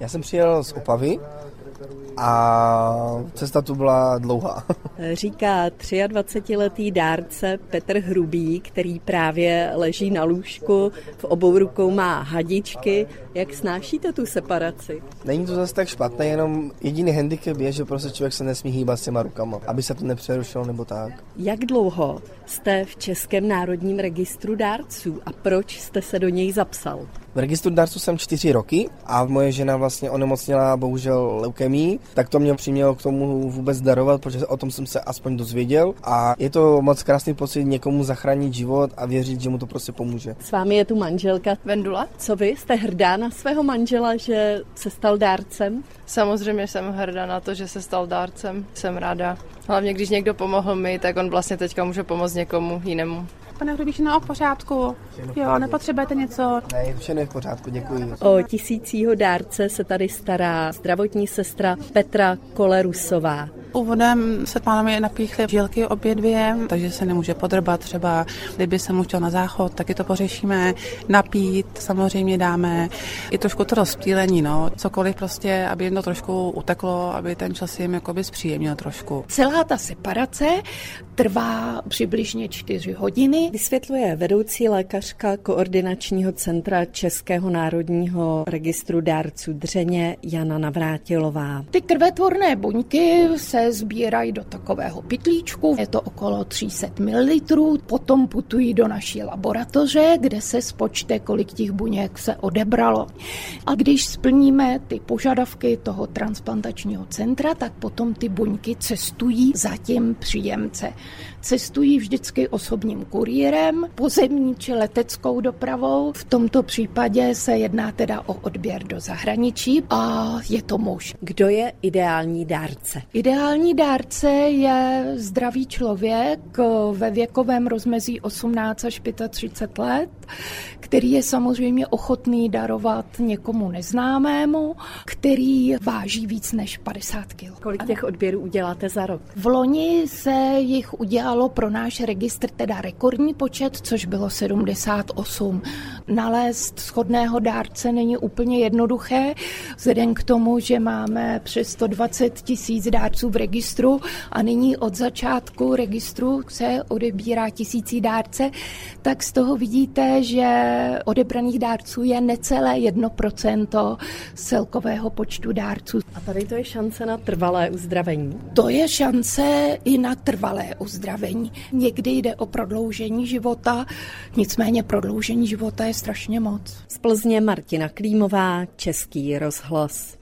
Já jsem přijel z Opavy a cesta tu byla dlouhá. Říká 23-letý dárce Petr Hrubý, který právě leží na lůžku, v obou rukou má hadičky. Jak snášíte tu separaci? Není to zase tak špatné, jenom jediný handicap je, že prostě člověk se nesmí hýbat s těma rukama, aby se to nepřerušilo nebo tak. Jak dlouho jste v Českém národním registru dárců a proč jste se do něj zapsal? V registru dárců jsem čtyři roky a moje žena vlastně onemocněla bohužel leukemii, tak to mě přimělo k tomu vůbec darovat, protože o tom jsem se aspoň dozvěděl a je to moc krásný pocit někomu zachránit život a věřit, že mu to prostě pomůže. S vámi je tu manželka Vendula. Co vy? Jste hrdá na svého manžela, že se stal dárcem? Samozřejmě jsem hrdá na to, že se stal dárcem. Jsem ráda. Hlavně když někdo pomohl mi, tak on vlastně teďka může pomoct někomu jinému. Pane Hrubý, všechno v pořádku. Jo, nepotřebujete něco? Ne, všechno je v pořádku, děkuji. O tisícího dárce se tady stará zdravotní sestra Petra Kolerusová. Úvodem se pánovi napíchly žilky obě dvě, takže se nemůže podrbat. Třeba, kdyby se mu chtěl na záchod, taky to pořešíme, napít samozřejmě dáme, i trošku to rozptýlení, no, cokoliv prostě, aby jim to trošku uteklo, aby ten čas jim jakoby zpříjemnil trošku. Celá ta separace trvá přibližně čtyři hodiny. Vysvětluje vedoucí lékařka koordinačního centra Českého národního registru dárců Dřeně Jana Navrátilová. Ty krvetvorné buňky se sbírají do takového pytlíčku, je to okolo 300 ml, potom putují do naší laboratoře, kde se spočte, kolik těch buněk se odebralo. A když splníme ty požadavky toho transplantačního centra, tak potom ty buňky cestují za tím příjemce. Cestují vždycky osobním kurýrem, pozemní či leteckou dopravou. V tomto případě se jedná teda o odběr do zahraničí a je to muž. Kdo je ideální dárce? Ideální dárce je zdravý člověk ve věkovém rozmezí 18 až 35 let, který je samozřejmě ochotný darovat někomu neznámému, který váží víc než 50 kg. Kolik těch odběrů uděláte za rok? V loni se jich udělalo pro náš registr teda rekordní počet, což bylo 78. Nalézt schodného dárce není úplně jednoduché, vzhledem k tomu, že máme přes 120 tisíc dárců v registru a nyní od začátku registru se odebírá tisící dárce, tak z toho vidíte, že odebraných dárců je necelé 1% celkového počtu dárců. A tady to je šance na trvalé uzdravení? To je šance i na trvalé uzdravení. Někdy jde o prodloužení života, nicméně prodloužení života je strašně moc. Z Plzně Martina Klímová, Český rozhlas.